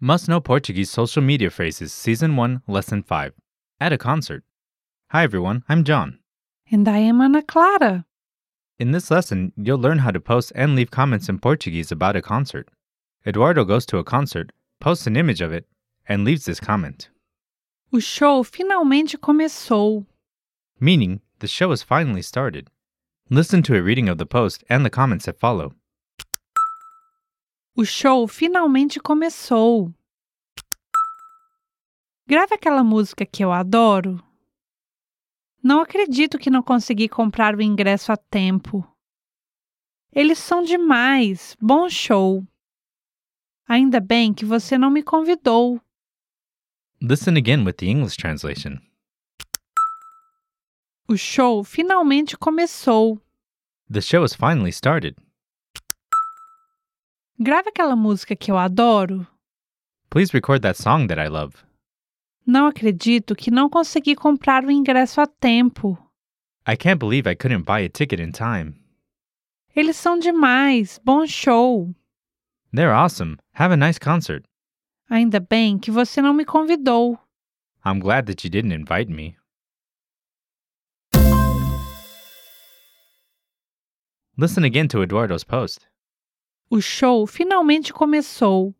Must Know Portuguese Social Media Phrases, Season 1, Lesson 5. At a concert. Hi everyone, I'm John. And I am Ana Clara. In this lesson, you'll learn how to post and leave comments in Portuguese about a concert. Eduardo goes to a concert, posts an image of it, and leaves this comment, O show finalmente começou. meaning the show has finally started. Listen to a reading of the post and the comments that follow. O show finalmente começou. Grave aquela música que eu adoro. Não acredito que não consegui comprar o ingresso a tempo. Eles são demais. Bom show. Ainda bem que você não me convidou. Listen again with the English translation. O show finalmente começou. The show has finally started. Grave aquela música que eu adoro. Please record that song that I love. Não acredito que não consegui comprar o ingresso a tempo. I can't believe I couldn't buy a ticket in time. Eles são demais. Bom show. They're awesome. Have a nice concert. Ainda bem que você não me convidou. I'm glad that you didn't invite me. Listen again to Eduardo's post. O show finalmente começou.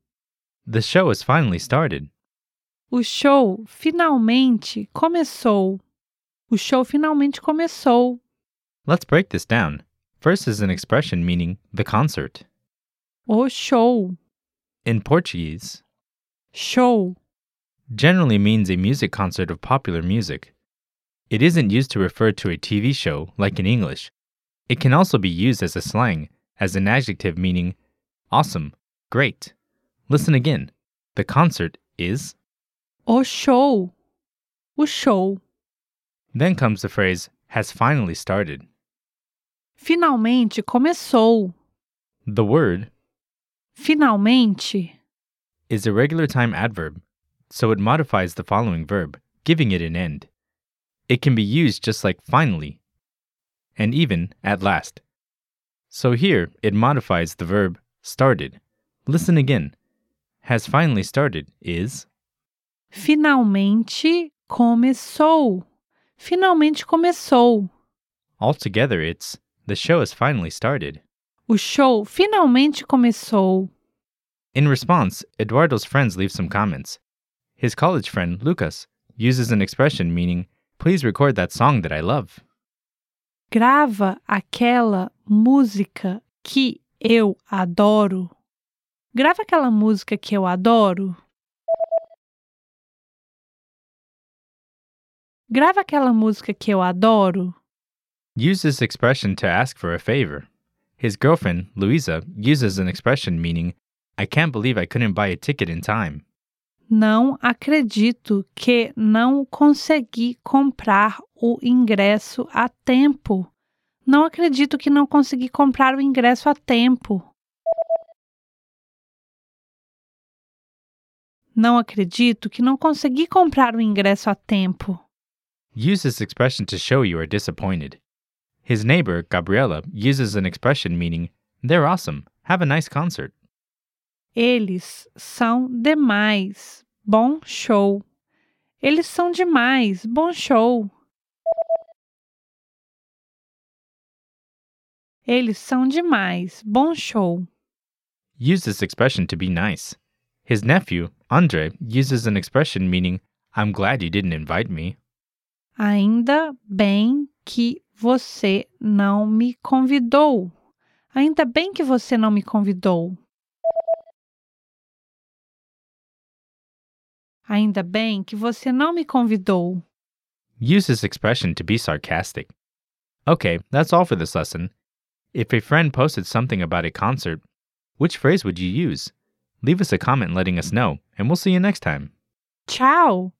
The show has finally started. O show finalmente começou. O show finalmente começou. Let's break this down. First is an expression meaning the concert. O show. In Portuguese, Show. generally means a music concert of popular music. It isn't used to refer to a TV show like in English. It can also be used as a slang, as an adjective meaning awesome, great. Listen again. The concert is. O show. O show. Then comes the phrase has finally started. Finalmente começou. The word Finalmente. is a regular time adverb, so it modifies the following verb, giving it an end. It can be used just like finally, and even at last. So here it modifies the verb started. Listen again. Has finally started is Finalmente começou. Finalmente começou. altogether it's the show has finally started. O show finalmente começou. In response, Eduardo's friends leave some comments. His college friend, Lucas, uses an expression meaning, please record that song that I love. Grava aquela música que eu adoro. Grava aquela música que eu adoro. Grava aquela música que eu adoro. Use this expression to ask for a favor. His girlfriend, Louisa, uses an expression meaning, I can't believe I couldn't buy a ticket in time. Não acredito que não consegui comprar o ingresso a tempo. Não acredito que não consegui comprar o ingresso a tempo. Não acredito que não consegui comprar o ingresso a tempo. Use this expression to show you are disappointed. His neighbor, Gabriela, uses an expression meaning, they're awesome. Have a nice concert. Eles são demais. Bom show. Eles são demais. Bom show. Eles são demais. Bom show. Use this expression to be nice. His nephew, Andre, uses an expression meaning, I'm glad you didn't invite me. Ainda bem que você não me convidou. Ainda bem que você não me convidou. Ainda bem que você não me convidou. Use this expression to be sarcastic. Okay, that's all for this lesson. If a friend posted something about a concert, which phrase would you use? Leave us a comment letting us know, and we'll see you next time. Tchau!